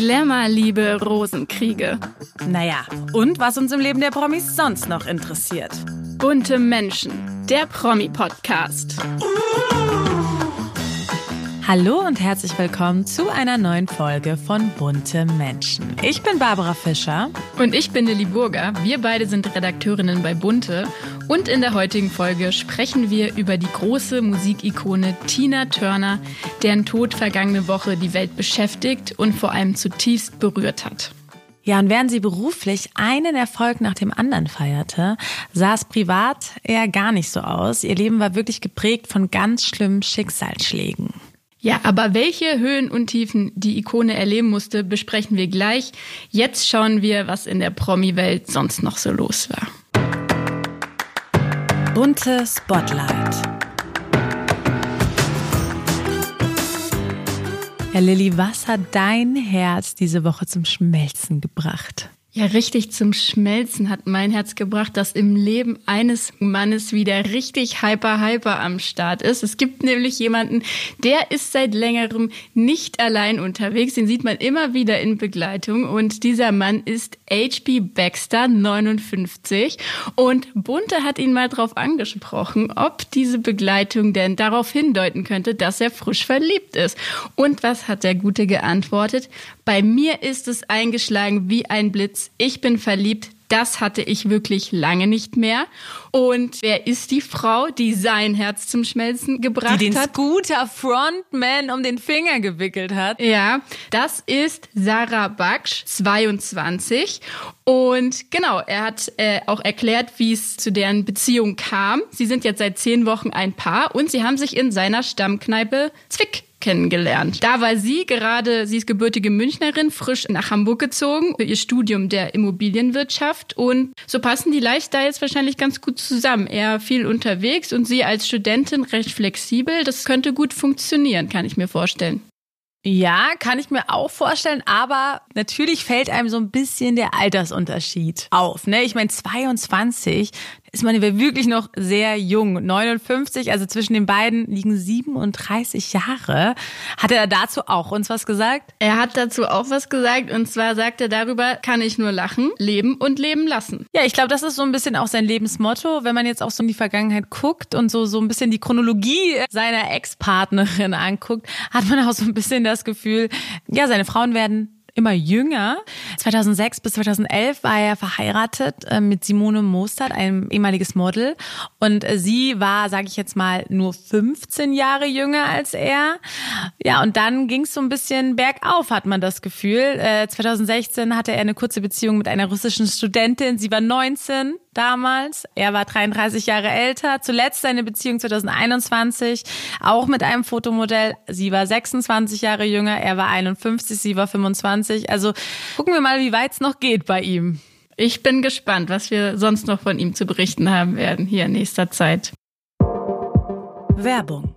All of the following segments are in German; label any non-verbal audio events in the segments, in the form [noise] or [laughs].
Glamour-Liebe, Rosenkriege. Naja, und was uns im Leben der Promis sonst noch interessiert. Bunte Menschen, der Promi-Podcast. Hallo und herzlich willkommen zu einer neuen Folge von Bunte Menschen. Ich bin Barbara Fischer. Und ich bin Lilly Burger. Wir beide sind Redakteurinnen bei Bunte. Und in der heutigen Folge sprechen wir über die große Musikikone Tina Turner, deren Tod vergangene Woche die Welt beschäftigt und vor allem zutiefst berührt hat. Ja, und während sie beruflich einen Erfolg nach dem anderen feierte, sah es privat eher gar nicht so aus. Ihr Leben war wirklich geprägt von ganz schlimmen Schicksalsschlägen. Ja, aber welche Höhen und Tiefen die Ikone erleben musste, besprechen wir gleich. Jetzt schauen wir, was in der Promi-Welt sonst noch so los war. Bunte Spotlight. Herr Lilly, was hat dein Herz diese Woche zum Schmelzen gebracht? Ja, richtig zum Schmelzen hat mein Herz gebracht, dass im Leben eines Mannes wieder richtig hyper hyper am Start ist. Es gibt nämlich jemanden, der ist seit längerem nicht allein unterwegs. Den sieht man immer wieder in Begleitung. Und dieser Mann ist HB Baxter, 59. Und Bunte hat ihn mal drauf angesprochen, ob diese Begleitung denn darauf hindeuten könnte, dass er frisch verliebt ist. Und was hat der Gute geantwortet? Bei mir ist es eingeschlagen wie ein Blitz. Ich bin verliebt. Das hatte ich wirklich lange nicht mehr. Und wer ist die Frau, die sein Herz zum Schmelzen gebracht hat? Die den hat? Scooter Frontman um den Finger gewickelt hat. Ja, das ist Sarah Baksch, 22. Und genau, er hat äh, auch erklärt, wie es zu deren Beziehung kam. Sie sind jetzt seit zehn Wochen ein Paar und sie haben sich in seiner Stammkneipe Zwick kennengelernt. Da war sie gerade, sie ist gebürtige Münchnerin, frisch nach Hamburg gezogen für ihr Studium der Immobilienwirtschaft und so passen die Lifestyles wahrscheinlich ganz gut zusammen. Er viel unterwegs und sie als Studentin recht flexibel. Das könnte gut funktionieren, kann ich mir vorstellen. Ja, kann ich mir auch vorstellen, aber natürlich fällt einem so ein bisschen der Altersunterschied auf. Ne? Ich meine, 22 ist man wirklich noch sehr jung. 59, also zwischen den beiden liegen 37 Jahre. Hat er dazu auch uns was gesagt? Er hat dazu auch was gesagt und zwar sagt er darüber, kann ich nur lachen, leben und leben lassen. Ja, ich glaube, das ist so ein bisschen auch sein Lebensmotto, wenn man jetzt auch so in die Vergangenheit guckt und so, so ein bisschen die Chronologie seiner Ex-Partnerin anguckt, hat man auch so ein bisschen das Gefühl, ja, seine Frauen werden immer jünger. 2006 bis 2011 war er verheiratet äh, mit Simone Mostert, einem ehemaliges Model. Und äh, sie war, sage ich jetzt mal, nur 15 Jahre jünger als er. Ja, und dann ging es so ein bisschen bergauf, hat man das Gefühl. Äh, 2016 hatte er eine kurze Beziehung mit einer russischen Studentin. Sie war 19 damals. Er war 33 Jahre älter. Zuletzt seine Beziehung 2021, auch mit einem Fotomodell. Sie war 26 Jahre jünger, er war 51, sie war 25. Also gucken wir mal, wie weit es noch geht bei ihm. Ich bin gespannt, was wir sonst noch von ihm zu berichten haben werden hier in nächster Zeit. Werbung.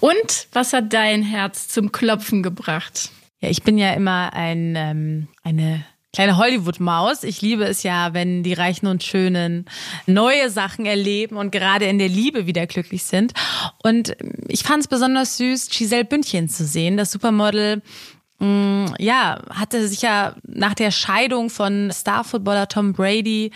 Und was hat dein Herz zum Klopfen gebracht? Ja, ich bin ja immer ein, ähm, eine kleine Hollywood-Maus. Ich liebe es ja, wenn die Reichen und Schönen neue Sachen erleben und gerade in der Liebe wieder glücklich sind. Und ich fand es besonders süß, Giselle Bündchen zu sehen, das Supermodel. Mm, ja, hatte sich ja nach der Scheidung von Starfootballer Tom Brady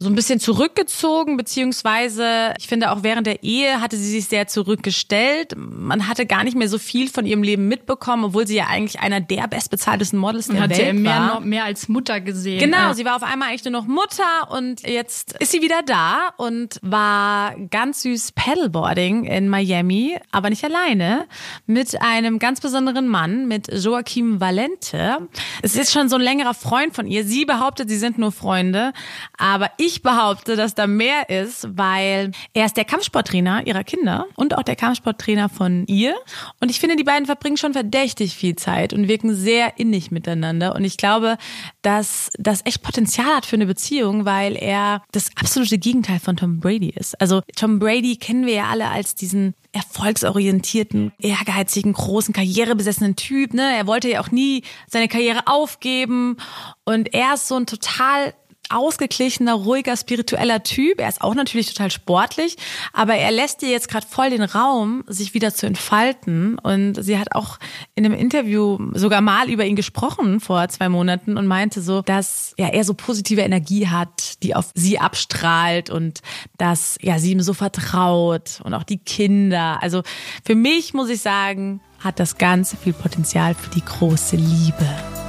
so ein bisschen zurückgezogen, beziehungsweise ich finde auch während der Ehe hatte sie sich sehr zurückgestellt. Man hatte gar nicht mehr so viel von ihrem Leben mitbekommen, obwohl sie ja eigentlich einer der bestbezahltesten Models der hat Welt sie mehr, war. noch, mehr als Mutter gesehen. Genau, Ja. sie war auf einmal eigentlich nur noch Mutter und jetzt ist sie wieder da und war ganz süß Paddleboarding in Miami, aber nicht alleine, mit einem ganz besonderen Mann, mit Joachim Valente. Es ist schon so ein längerer Freund von ihr. Sie behauptet, sie sind nur Freunde, aber ich behaupte, dass da mehr ist, weil er ist der Kampfsporttrainer ihrer Kinder und auch der Kampfsporttrainer von ihr. Und ich finde, die beiden verbringen schon verdächtig viel Zeit und wirken sehr innig miteinander. Und ich glaube, dass das echt Potenzial hat für eine Beziehung, weil er das absolute Gegenteil von Tom Brady ist. Also Tom Brady kennen wir ja alle als diesen erfolgsorientierten, ehrgeizigen, großen, karrierebesessenen Typ. Ne? Er wollte ja auch nie seine Karriere aufgeben. Und er ist so ein total ausgeglichener, ruhiger, spiritueller Typ. Er ist auch natürlich total sportlich, aber er lässt dir jetzt gerade voll den Raum, sich wieder zu entfalten. Und sie hat auch in einem Interview sogar mal über ihn gesprochen vor zwei Monaten und meinte so, dass ja, er so positive Energie hat, die auf sie abstrahlt und dass ja sie ihm so vertraut und auch die Kinder. Also für mich muss ich sagen, hat das Ganze viel Potenzial für die große Liebe.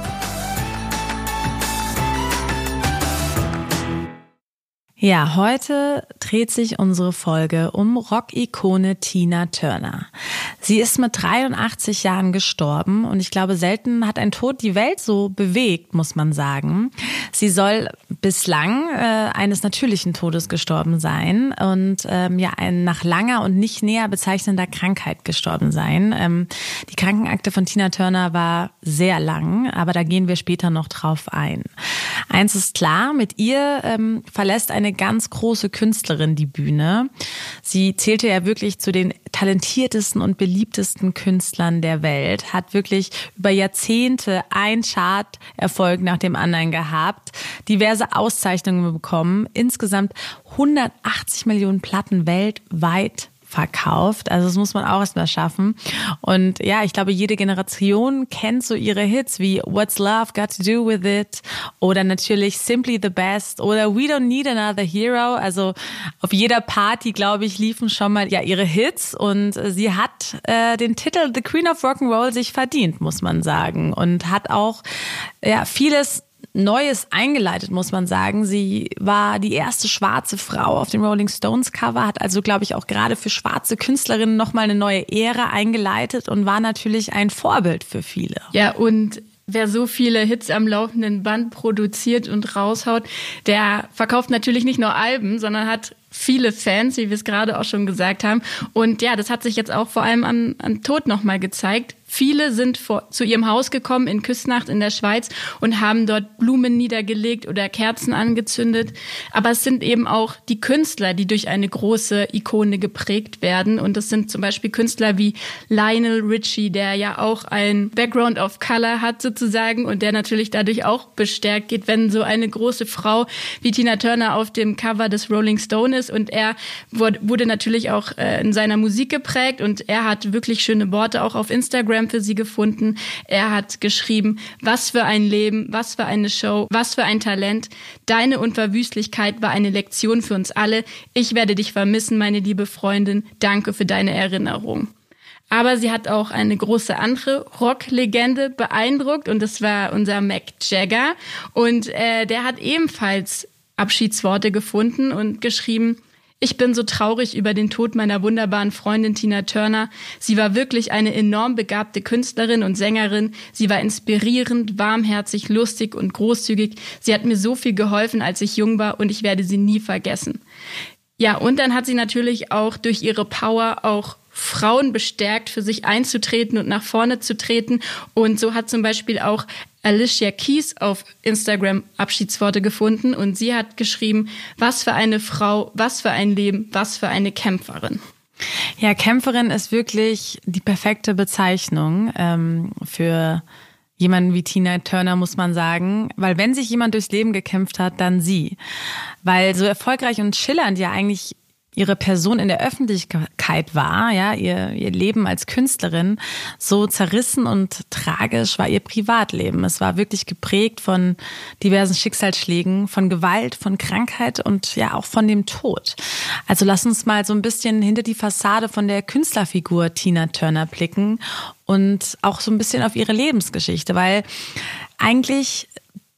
Ja, heute dreht sich unsere Folge um Rock-Ikone Tina Turner. Sie ist mit 83 Jahren gestorben und ich glaube, selten hat ein Tod die Welt so bewegt, muss man sagen. Sie soll bislang äh, eines natürlichen Todes gestorben sein und ähm, ja, ein nach langer und nicht näher bezeichnender Krankheit gestorben sein. Ähm, die Krankenakte von Tina Turner war sehr lang, aber da gehen wir später noch drauf ein. Eins ist klar, mit ihr ähm, verlässt eine ganz große Künstlerin die Bühne. Sie zählte ja wirklich zu den talentiertesten und beliebtesten Künstlern der Welt, hat wirklich über Jahrzehnte ein Chart-Erfolg nach dem anderen gehabt, diverse Auszeichnungen bekommen, insgesamt 180 Millionen Platten weltweit verkauft. Also das muss man auch erstmal schaffen. Und ja, ich glaube, jede Generation kennt so ihre Hits wie What's Love Got to Do With It oder natürlich Simply the Best oder We Don't Need Another Hero. Also auf jeder Party, glaube ich, liefen schon mal ja ihre Hits und sie hat äh, den Titel The Queen of Rock'n'Roll sich verdient, muss man sagen. Und hat auch ja vieles Neues eingeleitet, muss man sagen. Sie war die erste schwarze Frau auf dem Rolling Stones Cover, hat also, glaube ich, auch gerade für schwarze Künstlerinnen nochmal eine neue Ära eingeleitet und war natürlich ein Vorbild für viele. Ja, und wer so viele Hits am laufenden Band produziert und raushaut, der verkauft natürlich nicht nur Alben, sondern hat viele Fans, wie wir es gerade auch schon gesagt haben. Und ja, das hat sich jetzt auch vor allem am, am Tod nochmal gezeigt. Viele sind vor, zu ihrem Haus gekommen in Küstnacht in der Schweiz und haben dort Blumen niedergelegt oder Kerzen angezündet. Aber es sind eben auch die Künstler, die durch eine große Ikone geprägt werden. Und das sind zum Beispiel Künstler wie Lionel Richie, der ja auch ein Background of Color hat sozusagen und der natürlich dadurch auch bestärkt geht, wenn so eine große Frau wie Tina Turner auf dem Cover des Rolling Stone ist. Und er wurde natürlich auch äh, in seiner Musik geprägt und er hat wirklich schöne Worte auch auf Instagram Instagram für sie gefunden. Er hat geschrieben, was für ein Leben, was für eine Show, was für ein Talent. Deine Unverwüstlichkeit war eine Lektion für uns alle. Ich werde dich vermissen, meine liebe Freundin. Danke für deine Erinnerung. Aber sie hat auch eine große andere Rocklegende beeindruckt und das war unser Mac Jagger. Und äh, der hat ebenfalls Abschiedsworte gefunden und geschrieben, ich bin so traurig über den Tod meiner wunderbaren Freundin Tina Turner. Sie war wirklich eine enorm begabte Künstlerin und Sängerin. Sie war inspirierend, warmherzig, lustig und großzügig. Sie hat mir so viel geholfen, als ich jung war und ich werde sie nie vergessen. Ja, und dann hat sie natürlich auch durch ihre Power auch Frauen bestärkt, für sich einzutreten und nach vorne zu treten. Und so hat zum Beispiel auch Alicia Keys auf Instagram Abschiedsworte gefunden und sie hat geschrieben, was für eine Frau, was für ein Leben, was für eine Kämpferin. Ja, Kämpferin ist wirklich die perfekte Bezeichnung ähm, für jemanden wie Tina Turner, muss man sagen. Weil wenn sich jemand durchs Leben gekämpft hat, dann sie. Weil so erfolgreich und schillernd ja eigentlich ihre Person in der Öffentlichkeit war, ja, ihr, ihr Leben als Künstlerin, so zerrissen und tragisch war ihr Privatleben. Es war wirklich geprägt von diversen Schicksalsschlägen, von Gewalt, von Krankheit und ja auch von dem Tod. Also lass uns mal so ein bisschen hinter die Fassade von der Künstlerfigur Tina Turner blicken und auch so ein bisschen auf ihre Lebensgeschichte, weil eigentlich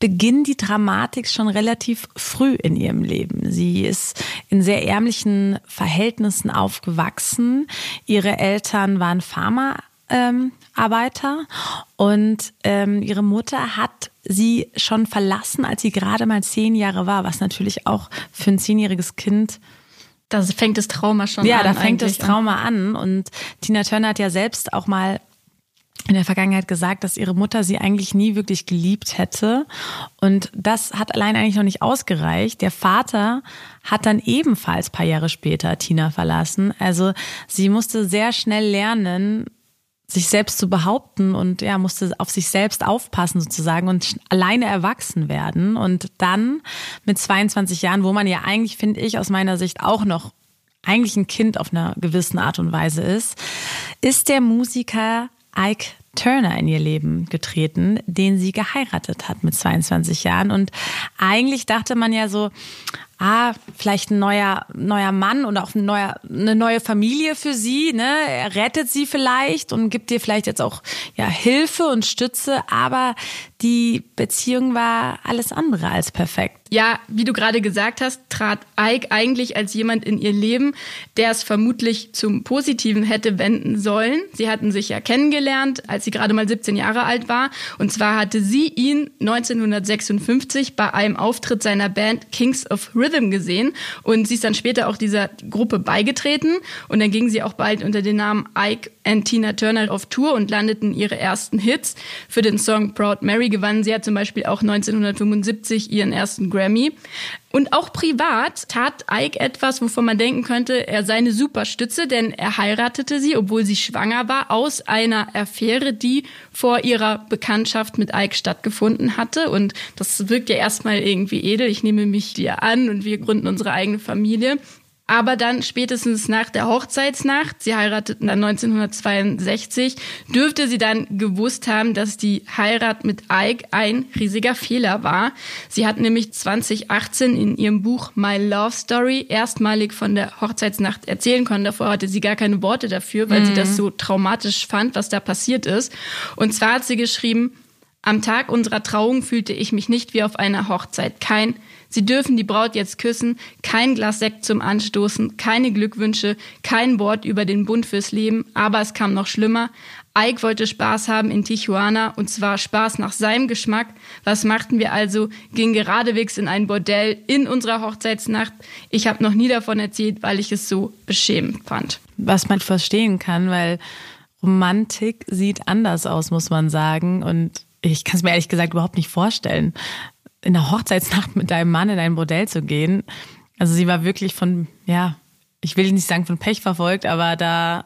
beginnt die Dramatik schon relativ früh in ihrem Leben. Sie ist in sehr ärmlichen Verhältnissen aufgewachsen. Ihre Eltern waren Pharmaarbeiter ähm, und ähm, ihre Mutter hat sie schon verlassen, als sie gerade mal zehn Jahre war, was natürlich auch für ein zehnjähriges Kind da fängt das Trauma schon ja, an. Ja, da fängt das Trauma an. Und Tina Turner hat ja selbst auch mal in der Vergangenheit gesagt, dass ihre Mutter sie eigentlich nie wirklich geliebt hätte. Und das hat allein eigentlich noch nicht ausgereicht. Der Vater hat dann ebenfalls paar Jahre später Tina verlassen. Also sie musste sehr schnell lernen, sich selbst zu behaupten und ja, musste auf sich selbst aufpassen sozusagen und alleine erwachsen werden. Und dann mit 22 Jahren, wo man ja eigentlich, finde ich, aus meiner Sicht auch noch eigentlich ein Kind auf einer gewissen Art und Weise ist, ist der Musiker Ike Turner in ihr Leben getreten, den sie geheiratet hat mit 22 Jahren. Und eigentlich dachte man ja so, ah, vielleicht ein neuer, neuer Mann und auch ein neuer, eine neue Familie für sie, ne? Er rettet sie vielleicht und gibt ihr vielleicht jetzt auch, ja, Hilfe und Stütze, aber die Beziehung war alles andere als perfekt. Ja, wie du gerade gesagt hast, trat Ike eigentlich als jemand in ihr Leben, der es vermutlich zum Positiven hätte wenden sollen. Sie hatten sich ja kennengelernt, als sie gerade mal 17 Jahre alt war. Und zwar hatte sie ihn 1956 bei einem Auftritt seiner Band Kings of Rhythm gesehen. Und sie ist dann später auch dieser Gruppe beigetreten. Und dann ging sie auch bald unter dem Namen Ike and Tina Turner auf Tour und landeten ihre ersten Hits. Für den Song Proud Mary gewann sie ja zum Beispiel auch 1975 ihren ersten Grammy. Und auch privat tat Ike etwas, wovon man denken könnte, er sei eine Superstütze, denn er heiratete sie, obwohl sie schwanger war, aus einer Affäre, die vor ihrer Bekanntschaft mit Ike stattgefunden hatte. Und das wirkt ja erstmal irgendwie edel. Ich nehme mich dir an und wir gründen unsere eigene Familie. Aber dann spätestens nach der Hochzeitsnacht, sie heirateten dann 1962, dürfte sie dann gewusst haben, dass die Heirat mit Ike ein riesiger Fehler war. Sie hat nämlich 2018 in ihrem Buch My Love Story erstmalig von der Hochzeitsnacht erzählen können. Davor hatte sie gar keine Worte dafür, weil mhm. sie das so traumatisch fand, was da passiert ist. Und zwar hat sie geschrieben, am Tag unserer Trauung fühlte ich mich nicht wie auf einer Hochzeit. Kein Sie dürfen die Braut jetzt küssen, kein Glas Sekt zum Anstoßen, keine Glückwünsche, kein Wort über den Bund fürs Leben, aber es kam noch schlimmer. Ike wollte Spaß haben in Tijuana und zwar Spaß nach seinem Geschmack. Was machten wir also? Ging geradewegs in ein Bordell in unserer Hochzeitsnacht. Ich habe noch nie davon erzählt, weil ich es so beschämend fand. Was man verstehen kann, weil Romantik sieht anders aus, muss man sagen. Und ich kann es mir ehrlich gesagt überhaupt nicht vorstellen in der Hochzeitsnacht mit deinem Mann in ein Bordell zu gehen. Also sie war wirklich von, ja, ich will nicht sagen von Pech verfolgt, aber da,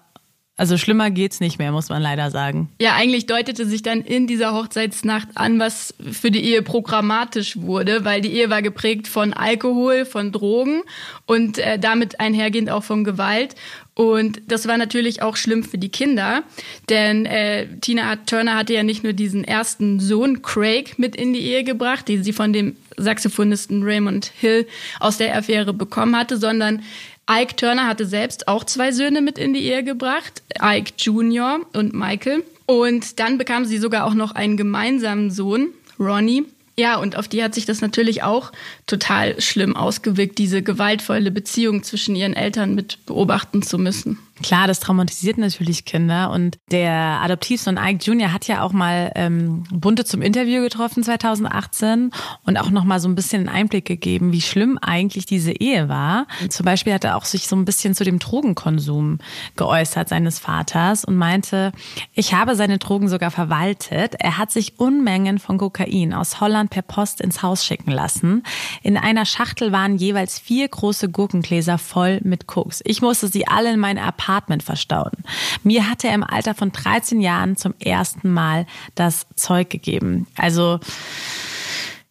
also schlimmer geht's nicht mehr, muss man leider sagen. Ja, eigentlich deutete sich dann in dieser Hochzeitsnacht an, was für die Ehe programmatisch wurde, weil die Ehe war geprägt von Alkohol, von Drogen und äh, damit einhergehend auch von Gewalt. Und das war natürlich auch schlimm für die Kinder, denn äh, Tina Turner hatte ja nicht nur diesen ersten Sohn Craig mit in die Ehe gebracht, den sie von dem Saxophonisten Raymond Hill aus der Affäre bekommen hatte, sondern Ike Turner hatte selbst auch zwei Söhne mit in die Ehe gebracht, Ike Jr. und Michael. Und dann bekam sie sogar auch noch einen gemeinsamen Sohn, Ronnie. Ja, und auf die hat sich das natürlich auch total schlimm ausgewirkt, diese gewaltvolle Beziehung zwischen ihren Eltern mit beobachten zu müssen. Klar, das traumatisiert natürlich Kinder. Und der Adoptivsohn Ike Jr. hat ja auch mal ähm, Bunte zum Interview getroffen 2018 und auch noch mal so ein bisschen einen Einblick gegeben, wie schlimm eigentlich diese Ehe war. Zum Beispiel hat er auch sich so ein bisschen zu dem Drogenkonsum geäußert seines Vaters und meinte, ich habe seine Drogen sogar verwaltet. Er hat sich Unmengen von Kokain aus Holland per Post ins Haus schicken lassen. In einer Schachtel waren jeweils vier große Gurkengläser voll mit Koks. Ich musste sie alle in mein Apartment Apartment verstauen. Mir hatte er im Alter von 13 Jahren zum ersten Mal das Zeug gegeben. Also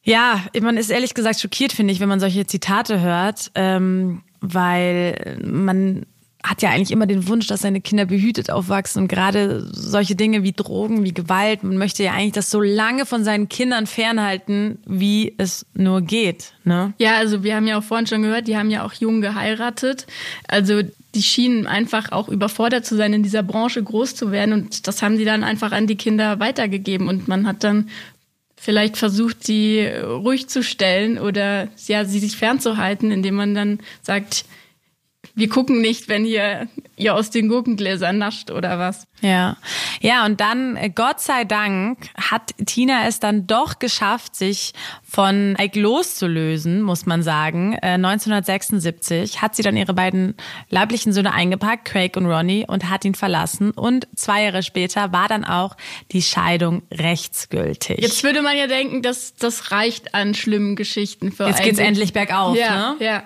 ja, man ist ehrlich gesagt schockiert, finde ich, wenn man solche Zitate hört, ähm, weil man hat ja eigentlich immer den Wunsch, dass seine Kinder behütet aufwachsen und gerade solche Dinge wie Drogen, wie Gewalt, man möchte ja eigentlich das so lange von seinen Kindern fernhalten, wie es nur geht. Ne? Ja, also wir haben ja auch vorhin schon gehört, die haben ja auch jung geheiratet. Also die schienen einfach auch überfordert zu sein, in dieser Branche groß zu werden und das haben die dann einfach an die Kinder weitergegeben und man hat dann vielleicht versucht, die ruhig zu stellen oder ja, sie sich fernzuhalten, indem man dann sagt, wir gucken nicht, wenn ihr, ihr aus den Gurkengläsern nascht oder was. Ja. Ja, und dann, äh, Gott sei Dank, hat Tina es dann doch geschafft, sich von Ike loszulösen, muss man sagen. Äh, 1976 hat sie dann ihre beiden leiblichen Söhne eingepackt, Craig und Ronnie, und hat ihn verlassen. Und zwei Jahre später war dann auch die Scheidung rechtsgültig. Jetzt würde man ja denken, dass das reicht an schlimmen Geschichten für Jetzt geht's endlich bergauf, ja, ne? Ja.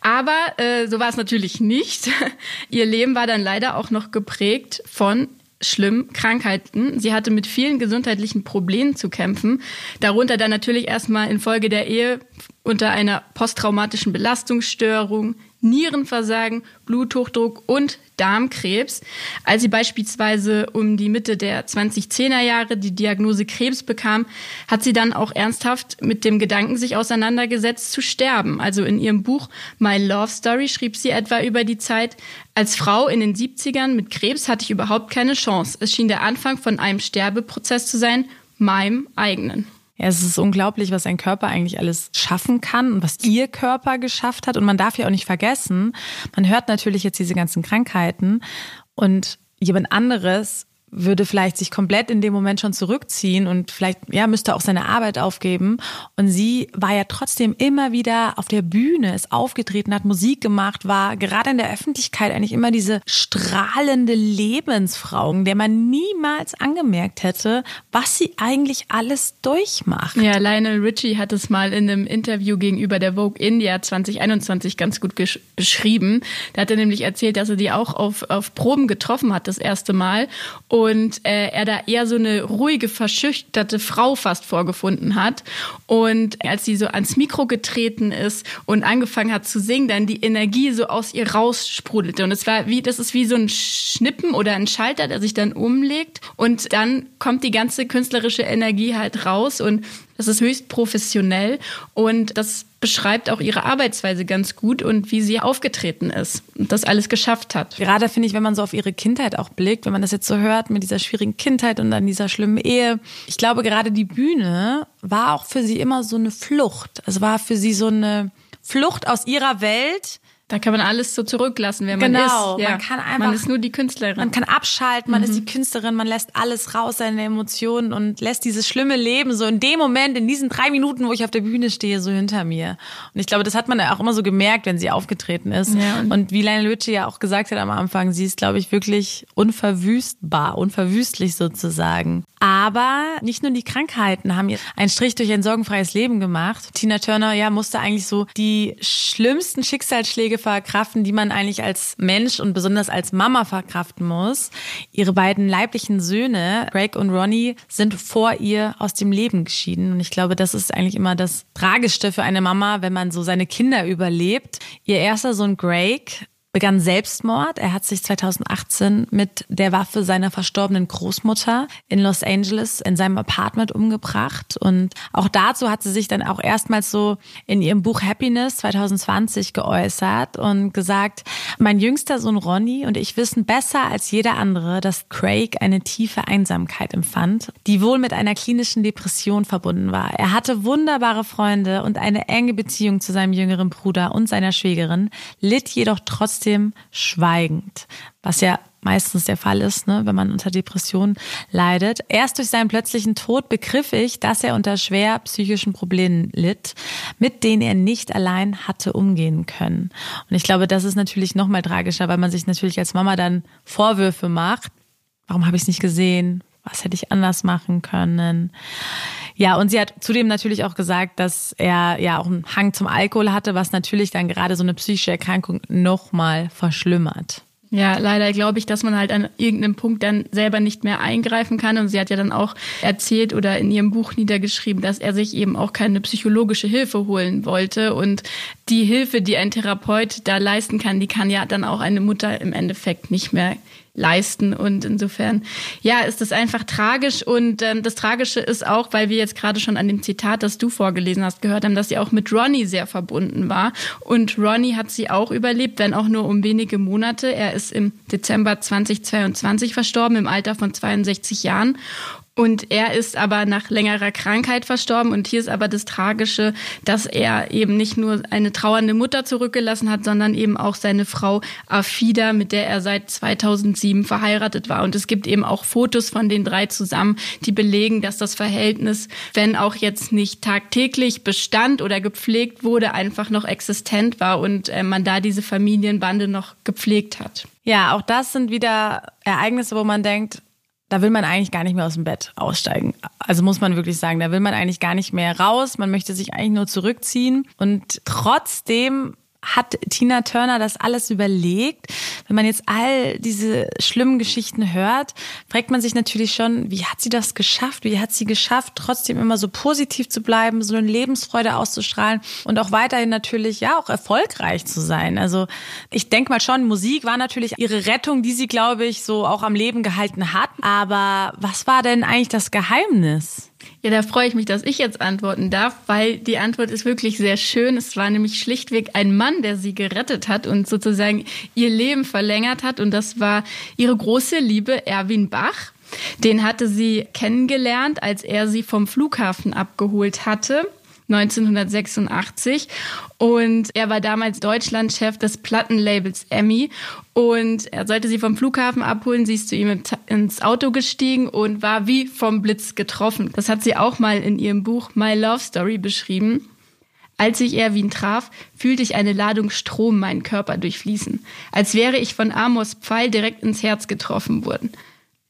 Aber äh, so war es natürlich nicht. [laughs] Ihr Leben war dann leider auch noch geprägt von schlimm, Krankheiten. Sie hatte mit vielen gesundheitlichen Problemen zu kämpfen, darunter dann natürlich erstmal infolge der Ehe unter einer posttraumatischen Belastungsstörung, Nierenversagen, Bluthochdruck und Darmkrebs. Als sie beispielsweise um die Mitte der 2010er Jahre die Diagnose Krebs bekam, hat sie dann auch ernsthaft mit dem Gedanken sich auseinandergesetzt zu sterben. Also in ihrem Buch My Love Story schrieb sie etwa über die Zeit, als Frau in den 70ern mit Krebs hatte ich überhaupt keine Chance. Es schien der Anfang von einem Sterbeprozess zu sein, meinem eigenen. Ja, es ist unglaublich, was ein Körper eigentlich alles schaffen kann und was ihr Körper geschafft hat. Und man darf ja auch nicht vergessen, man hört natürlich jetzt diese ganzen Krankheiten und jemand anderes würde vielleicht sich komplett in dem Moment schon zurückziehen und vielleicht, ja, müsste auch seine Arbeit aufgeben. Und sie war ja trotzdem immer wieder auf der Bühne, ist aufgetreten, hat Musik gemacht, war gerade in der Öffentlichkeit eigentlich immer diese strahlende Lebensfrau, der man niemals angemerkt hätte, was sie eigentlich alles durchmacht. Ja, Lionel Richie hat es mal in einem Interview gegenüber der Vogue India 2021 ganz gut beschrieben. Da hat er nämlich erzählt, dass er die auch auf, auf Proben getroffen hat das erste Mal. Und äh, er da eher so eine ruhige, verschüchterte Frau fast vorgefunden hat. Und als sie so ans Mikro getreten ist und angefangen hat zu singen, dann die Energie so aus ihr raussprudelte. Und es war wie, das ist wie so ein Schnippen oder ein Schalter, der sich dann umlegt. Und dann kommt die ganze künstlerische Energie halt raus. Und das ist höchst professionell und das beschreibt auch ihre Arbeitsweise ganz gut und wie sie aufgetreten ist und das alles geschafft hat. Gerade finde ich, wenn man so auf ihre Kindheit auch blickt, wenn man das jetzt so hört mit dieser schwierigen Kindheit und dann dieser schlimmen Ehe. Ich glaube, gerade die Bühne war auch für sie immer so eine Flucht. Es war für sie so eine Flucht aus ihrer Welt da kann man alles so zurücklassen, wer man genau, ist. Ja. Man kann einfach. Man ist nur die Künstlerin. Man kann abschalten, man mhm. ist die Künstlerin, man lässt alles raus, seine Emotionen und lässt dieses schlimme Leben so in dem Moment, in diesen drei Minuten, wo ich auf der Bühne stehe, so hinter mir. Und ich glaube, das hat man auch immer so gemerkt, wenn sie aufgetreten ist. Ja, und, und wie Lionel Richie ja auch gesagt hat am Anfang, sie ist, glaube ich, wirklich unverwüstbar, unverwüstlich sozusagen. Aber nicht nur die Krankheiten haben ihr einen Strich durch ein sorgenfreies Leben gemacht. Tina Turner, ja, musste eigentlich so die schlimmsten Schicksalsschläge verkraften, die man eigentlich als Mensch und besonders als Mama verkraften muss. Ihre beiden leiblichen Söhne, Greg und Ronnie, sind vor ihr aus dem Leben geschieden. Und ich glaube, das ist eigentlich immer das Tragischste für eine Mama, wenn man so seine Kinder überlebt. Ihr erster Sohn Greg begann Selbstmord. Er hat sich 2018 mit der Waffe seiner verstorbenen Großmutter in Los Angeles in seinem Apartment umgebracht. Und auch dazu hat sie sich dann auch erstmals so in ihrem Buch Happiness 2020 geäußert und gesagt, mein jüngster Sohn Ronny und ich wissen besser als jeder andere, dass Craig eine tiefe Einsamkeit empfand, die wohl mit einer klinischen Depression verbunden war. Er hatte wunderbare Freunde und eine enge Beziehung zu seinem jüngeren Bruder und seiner Schwägerin, litt jedoch trotzdem trotzdem schweigend, was ja meistens der Fall ist, ne, wenn man unter Depressionen leidet. Erst durch seinen plötzlichen Tod begriff ich, dass er unter schwer psychischen Problemen litt, mit denen er nicht allein hatte umgehen können. Und ich glaube, das ist natürlich noch mal tragischer, weil man sich natürlich als Mama dann Vorwürfe macht. Warum habe ich es nicht gesehen? Was hätte ich anders machen können? Ja, und sie hat zudem natürlich auch gesagt, dass er ja auch einen Hang zum Alkohol hatte, was natürlich dann gerade so eine psychische Erkrankung nochmal verschlimmert. Ja, leider glaube ich, dass man halt an irgendeinem Punkt dann selber nicht mehr eingreifen kann. Und sie hat ja dann auch erzählt oder in ihrem Buch niedergeschrieben, dass er sich eben auch keine psychologische Hilfe holen wollte. Und die Hilfe, die ein Therapeut da leisten kann, die kann ja dann auch eine Mutter im Endeffekt nicht mehr leisten. Und insofern, ja, ist das einfach tragisch. Und ähm, das Tragische ist auch, weil wir jetzt gerade schon an dem Zitat, das du vorgelesen hast, gehört haben, dass sie auch mit Ronnie sehr verbunden war. Und Ronnie hat sie auch überlebt, wenn auch nur um wenige Monate. Er ist im Dezember 2022 verstorben, im Alter von 62 Jahren. Und er ist aber nach längerer Krankheit verstorben. Und hier ist aber das Tragische, dass er eben nicht nur eine trauernde Mutter zurückgelassen hat, sondern eben auch seine Frau Afida, mit der er seit 2007 verheiratet war. Und es gibt eben auch Fotos von den drei zusammen, die belegen, dass das Verhältnis, wenn auch jetzt nicht tagtäglich bestand oder gepflegt wurde, einfach noch existent war und äh, man da diese Familienbande noch gepflegt hat. Ja, auch das sind wieder Ereignisse, wo man denkt, da will man eigentlich gar nicht mehr aus dem Bett aussteigen. Also muss man wirklich sagen, da will man eigentlich gar nicht mehr raus. Man möchte sich eigentlich nur zurückziehen. Und trotzdem hat Tina Turner das alles überlegt? Wenn man jetzt all diese schlimmen Geschichten hört, fragt man sich natürlich schon, wie hat sie das geschafft? Wie hat sie geschafft, trotzdem immer so positiv zu bleiben, so eine Lebensfreude auszustrahlen und auch weiterhin natürlich ja auch erfolgreich zu sein? Also ich denke mal schon, Musik war natürlich ihre Rettung, die sie, glaube ich, so auch am Leben gehalten hat. Aber was war denn eigentlich das Geheimnis? Ja, da freue ich mich, dass ich jetzt antworten darf, weil die Antwort ist wirklich sehr schön. Es war nämlich schlichtweg ein Mann, der sie gerettet hat und sozusagen ihr Leben verlängert hat. Und das war ihre große Liebe, Erwin Bach. Den hatte sie kennengelernt, als er sie vom Flughafen abgeholt hatte. 1986 und er war damals Deutschlandchef des Plattenlabels Emmy und er sollte sie vom Flughafen abholen. Sie ist zu ihm ins Auto gestiegen und war wie vom Blitz getroffen. Das hat sie auch mal in ihrem Buch My Love Story beschrieben. Als ich Erwin traf, fühlte ich eine Ladung Strom meinen Körper durchfließen, als wäre ich von Amos Pfeil direkt ins Herz getroffen worden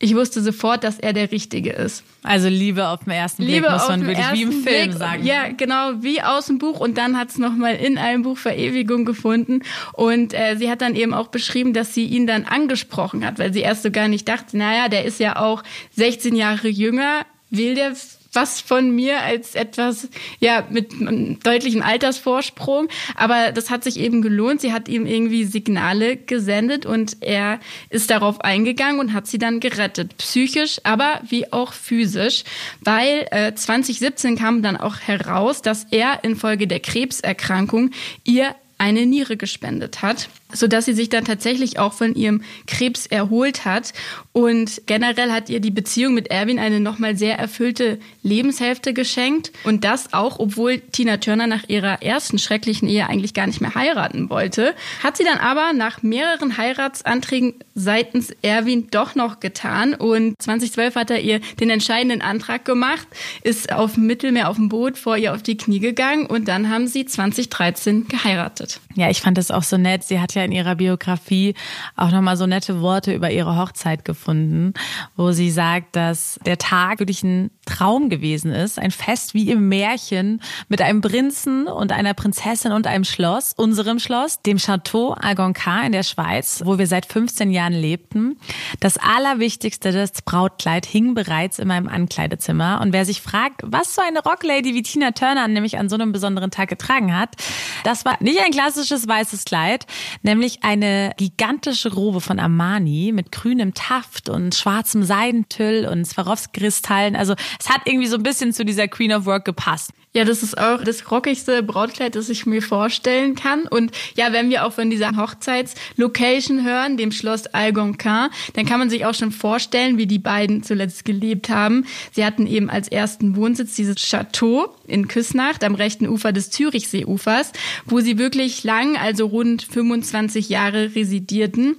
ich wusste sofort, dass er der Richtige ist. Also Liebe auf den ersten Blick, Liebe muss man wirklich wie im Film Blick, sagen. Ja, genau, wie aus dem Buch. Und dann hat es nochmal in einem Buch Verewigung gefunden. Und äh, sie hat dann eben auch beschrieben, dass sie ihn dann angesprochen hat, weil sie erst so gar nicht dachte, naja, der ist ja auch 16 Jahre jünger, will der was von mir als etwas, ja, mit einem deutlichen Altersvorsprung. Aber das hat sich eben gelohnt. Sie hat ihm irgendwie Signale gesendet und er ist darauf eingegangen und hat sie dann gerettet. Psychisch, aber wie auch physisch. Weil äh, 2017 kam dann auch heraus, dass er infolge der Krebserkrankung ihr eine Niere gespendet hat so dass sie sich dann tatsächlich auch von ihrem Krebs erholt hat. Und generell hat ihr die Beziehung mit Erwin eine nochmal sehr erfüllte Lebenshälfte geschenkt. Und das auch, obwohl Tina Turner nach ihrer ersten schrecklichen Ehe eigentlich gar nicht mehr heiraten wollte. Hat sie dann aber nach mehreren Heiratsanträgen seitens Erwin doch noch getan. Und 2012 hat er ihr den entscheidenden Antrag gemacht, ist auf dem Mittelmeer auf dem Boot vor ihr auf die Knie gegangen und dann haben sie 2013 geheiratet. Ja, ich fand das auch so nett. Sie hat ja in ihrer Biografie auch nochmal so nette Worte über ihre Hochzeit gefunden, wo sie sagt, dass der Tag wirklich ein Traum gewesen ist. Ein Fest wie im Märchen mit einem Prinzen und einer Prinzessin und einem Schloss, unserem Schloss, dem Château Algonquin in der Schweiz, wo wir seit 15 Jahren lebten. Das Allerwichtigste, das Brautkleid, hing bereits in meinem Ankleidezimmer. Und wer sich fragt, was so eine Rocklady wie Tina Turner nämlich an so einem besonderen Tag getragen hat, das war nicht ein klassisches weißes Kleid, nämlich eine gigantische Robe von Armani mit grünem Taft und schwarzem Seidentüll und Swarovski-Kristallen. Also es hat irgendwie so ein bisschen zu dieser Queen of Work gepasst. Ja, das ist auch das rockigste Brautkleid, das ich mir vorstellen kann. Und ja, wenn wir auch von dieser Hochzeitslocation hören, dem Schloss Algonquin, dann kann man sich auch schon vorstellen, wie die beiden zuletzt gelebt haben. Sie hatten eben als ersten Wohnsitz dieses Chateau in Küsnacht am rechten Ufer des Zürichseeufers, wo sie wirklich lang, also rund 25 Jahre residierten.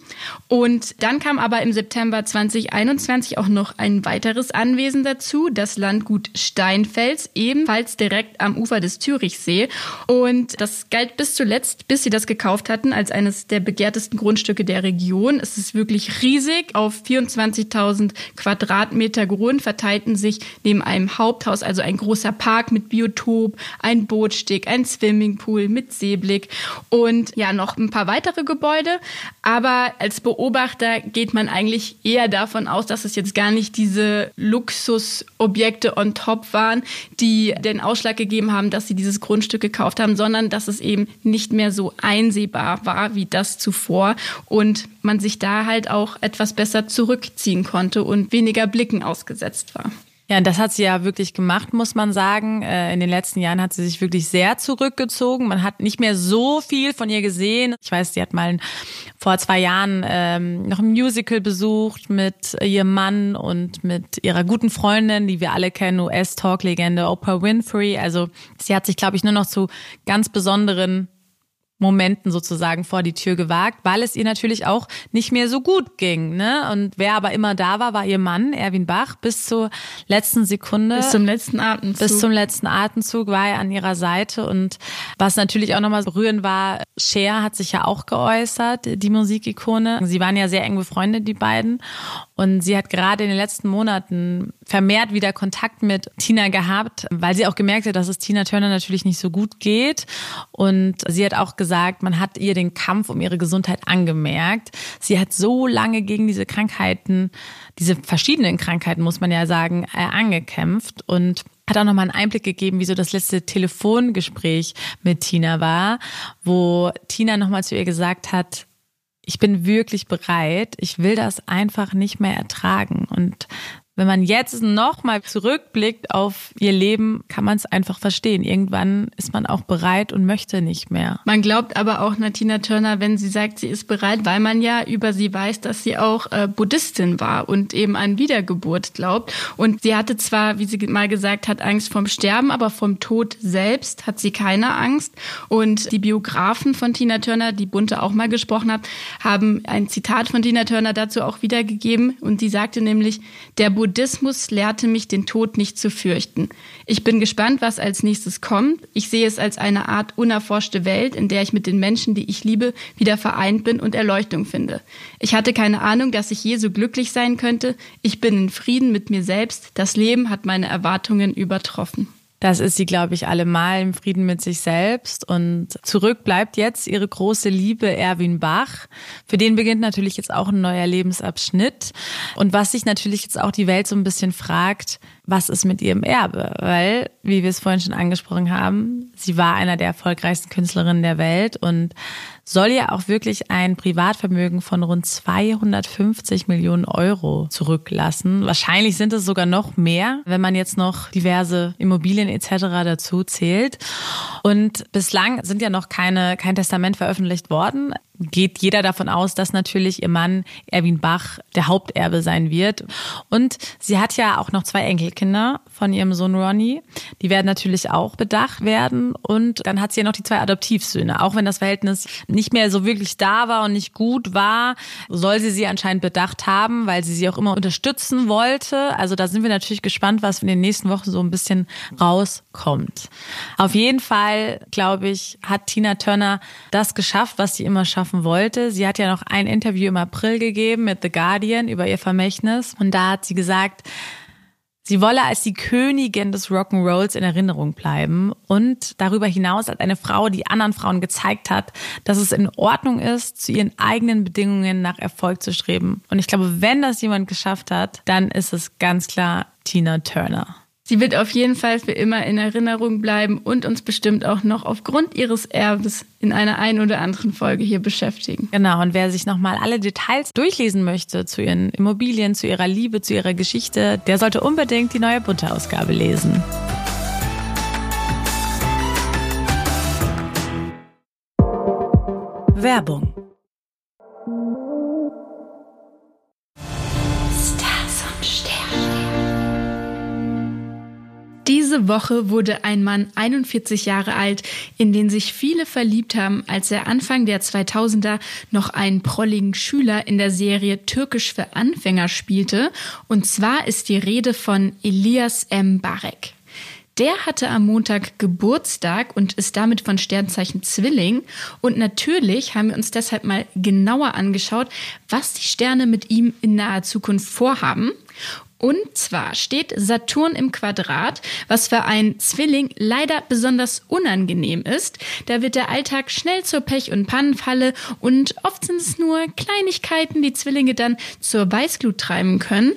Und dann kam aber im September 2021 auch noch ein weiteres Anwesen dazu, das Landgut Steinfels, ebenfalls direkt am Ufer des Zürichsee. Und das galt bis zuletzt, bis sie das gekauft hatten, als eines der begehrtesten Grundstücke der Region. Es ist wirklich riesig. Auf 24.000 Quadratmeter Grund verteilten sich neben einem Haupthaus, also ein großer Park mit Biotop, ein Bootsteg, ein Swimmingpool mit Seeblick und ja, noch ein paar weitere Gebäude. Aber als Beobachter geht man eigentlich eher davon aus, dass es jetzt gar nicht diese Luxusobjekte on top waren, die den Ausschlag Ausschlag gegeben haben, dass sie dieses Grundstück gekauft haben, sondern dass es eben nicht mehr so einsehbar war wie das zuvor und man sich da halt auch etwas besser zurückziehen konnte und weniger Blicken ausgesetzt war. Ja, das hat sie ja wirklich gemacht, muss man sagen. Äh, in den letzten Jahren hat sie sich wirklich sehr zurückgezogen. Man hat nicht mehr so viel von ihr gesehen. Ich weiß, sie hat mal vor zwei Jahren ähm, noch ein Musical besucht mit ihrem Mann und mit ihrer guten Freundin, die wir alle kennen, US-Talk-Legende Oprah Winfrey. Also sie hat sich, glaube ich, nur noch zu ganz besonderen Momenten sozusagen vor die Tür gewagt, weil es ihr natürlich auch nicht mehr so gut ging. Ne? Und wer aber immer da war, war ihr Mann, Erwin Bach, bis zur letzten Sekunde. Bis zum letzten Atemzug. Bis zum letzten Atemzug war er an ihrer Seite. Und was natürlich auch nochmal berührend war, Cher hat sich ja auch geäußert, die Musikikone. Sie waren ja sehr eng befreundet, die beiden. Und sie hat gerade in den letzten Monaten vermehrt wieder Kontakt mit Tina gehabt, weil sie auch gemerkt hat, dass es Tina Turner natürlich nicht so gut geht. Und sie hat auch gesagt, gesagt, man hat ihr den Kampf um ihre Gesundheit angemerkt. Sie hat so lange gegen diese Krankheiten, diese verschiedenen Krankheiten, muss man ja sagen, äh, angekämpft und hat auch nochmal einen Einblick gegeben, wie so das letzte Telefongespräch mit Tina war, wo Tina nochmal zu ihr gesagt hat, ich bin wirklich bereit, ich will das einfach nicht mehr ertragen. Und wenn man jetzt nochmal zurückblickt auf ihr Leben, kann man es einfach verstehen. Irgendwann ist man auch bereit und möchte nicht mehr. Man glaubt aber auch Natina Turner, wenn sie sagt, sie ist bereit, weil man ja über sie weiß, dass sie auch äh, Buddhistin war und eben an Wiedergeburt glaubt. Und sie hatte zwar, wie sie mal gesagt hat, Angst vom Sterben, aber vom Tod selbst hat sie keine Angst. Und die Biografen von Tina Turner, die Bunte auch mal gesprochen hat, haben ein Zitat von Tina Turner dazu auch wiedergegeben. Und die sagte nämlich, der Buddhismus lehrte mich, den Tod nicht zu fürchten. Ich bin gespannt, was als nächstes kommt. Ich sehe es als eine Art unerforschte Welt, in der ich mit den Menschen, die ich liebe, wieder vereint bin und Erleuchtung finde. Ich hatte keine Ahnung, dass ich je so glücklich sein könnte. Ich bin in Frieden mit mir selbst. Das Leben hat meine Erwartungen übertroffen. Das ist sie, glaube ich, allemal im Frieden mit sich selbst. Und zurück bleibt jetzt ihre große Liebe Erwin Bach. Für den beginnt natürlich jetzt auch ein neuer Lebensabschnitt. Und was sich natürlich jetzt auch die Welt so ein bisschen fragt, was ist mit ihrem Erbe? Weil, wie wir es vorhin schon angesprochen haben, sie war einer der erfolgreichsten Künstlerinnen der Welt und soll ja auch wirklich ein Privatvermögen von rund 250 Millionen Euro zurücklassen. Wahrscheinlich sind es sogar noch mehr, wenn man jetzt noch diverse Immobilien etc. dazu zählt. Und bislang sind ja noch keine, kein Testament veröffentlicht worden geht jeder davon aus, dass natürlich ihr Mann Erwin Bach der Haupterbe sein wird. Und sie hat ja auch noch zwei Enkelkinder von ihrem Sohn Ronnie. Die werden natürlich auch bedacht werden. Und dann hat sie ja noch die zwei Adoptivsöhne. Auch wenn das Verhältnis nicht mehr so wirklich da war und nicht gut war, soll sie sie anscheinend bedacht haben, weil sie sie auch immer unterstützen wollte. Also da sind wir natürlich gespannt, was in den nächsten Wochen so ein bisschen rauskommt. Auf jeden Fall, glaube ich, hat Tina Turner das geschafft, was sie immer schaffen wollte. Sie hat ja noch ein Interview im April gegeben mit The Guardian über ihr Vermächtnis und da hat sie gesagt, Sie wolle als die Königin des Rock'n'Rolls in Erinnerung bleiben und darüber hinaus als eine Frau, die anderen Frauen gezeigt hat, dass es in Ordnung ist, zu ihren eigenen Bedingungen nach Erfolg zu streben. Und ich glaube, wenn das jemand geschafft hat, dann ist es ganz klar Tina Turner. Sie wird auf jeden Fall für immer in Erinnerung bleiben und uns bestimmt auch noch aufgrund ihres Erbes in einer ein oder anderen Folge hier beschäftigen. Genau, und wer sich nochmal alle Details durchlesen möchte zu ihren Immobilien, zu ihrer Liebe, zu ihrer Geschichte, der sollte unbedingt die neue bunte Ausgabe lesen. Werbung Diese Woche wurde ein Mann 41 Jahre alt, in den sich viele verliebt haben, als er Anfang der 2000er noch einen prolligen Schüler in der Serie Türkisch für Anfänger spielte. Und zwar ist die Rede von Elias M. Barek. Der hatte am Montag Geburtstag und ist damit von Sternzeichen Zwilling. Und natürlich haben wir uns deshalb mal genauer angeschaut, was die Sterne mit ihm in naher Zukunft vorhaben. Und zwar steht Saturn im Quadrat, was für einen Zwilling leider besonders unangenehm ist. Da wird der Alltag schnell zur Pech- und Pannenfalle und oft sind es nur Kleinigkeiten, die Zwillinge dann zur Weißglut treiben können.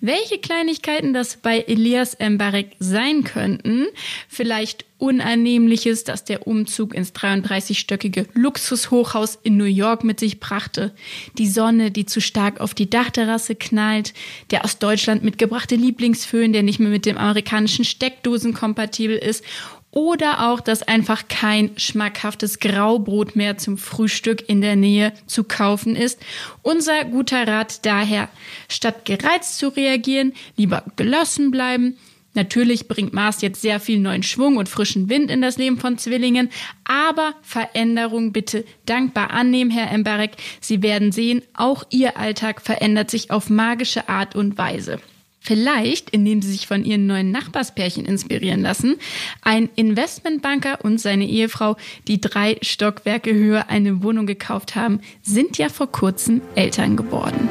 Welche Kleinigkeiten das bei Elias Mbarek sein könnten, vielleicht Unannehmliches, das der Umzug ins 33-stöckige Luxushochhaus in New York mit sich brachte, die Sonne, die zu stark auf die Dachterrasse knallt, der aus Deutschland mitgebrachte Lieblingsföhn, der nicht mehr mit dem amerikanischen Steckdosen kompatibel ist. Oder auch, dass einfach kein schmackhaftes Graubrot mehr zum Frühstück in der Nähe zu kaufen ist. Unser guter Rat daher, statt gereizt zu reagieren, lieber gelassen bleiben, Natürlich bringt Mars jetzt sehr viel neuen Schwung und frischen Wind in das Leben von Zwillingen, aber Veränderung bitte dankbar annehmen, Herr Emberek. Sie werden sehen, auch Ihr Alltag verändert sich auf magische Art und Weise. Vielleicht, indem sie sich von ihren neuen Nachbarspärchen inspirieren lassen, ein Investmentbanker und seine Ehefrau, die drei Stockwerke höher eine Wohnung gekauft haben, sind ja vor kurzem Eltern geworden.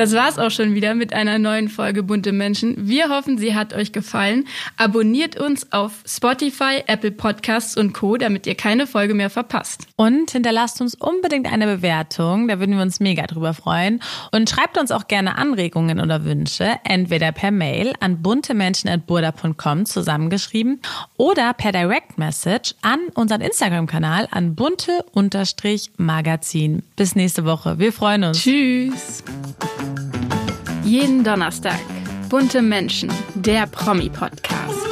Das war's auch schon wieder mit einer neuen Folge Bunte Menschen. Wir hoffen, sie hat euch gefallen. Abonniert uns auf Spotify, Apple Podcasts und Co., damit ihr keine Folge mehr verpasst. Und hinterlasst uns unbedingt eine Bewertung, da würden wir uns mega drüber freuen. Und schreibt uns auch gerne Anregungen oder Wünsche, entweder per Mail an buntemenschen.burda.com zusammengeschrieben oder per Direct Message an unseren Instagram-Kanal an bunte-magazin. Bis nächste Woche. Wir freuen uns. Tschüss. Jeden Donnerstag. Bunte Menschen, der Promi-Podcast.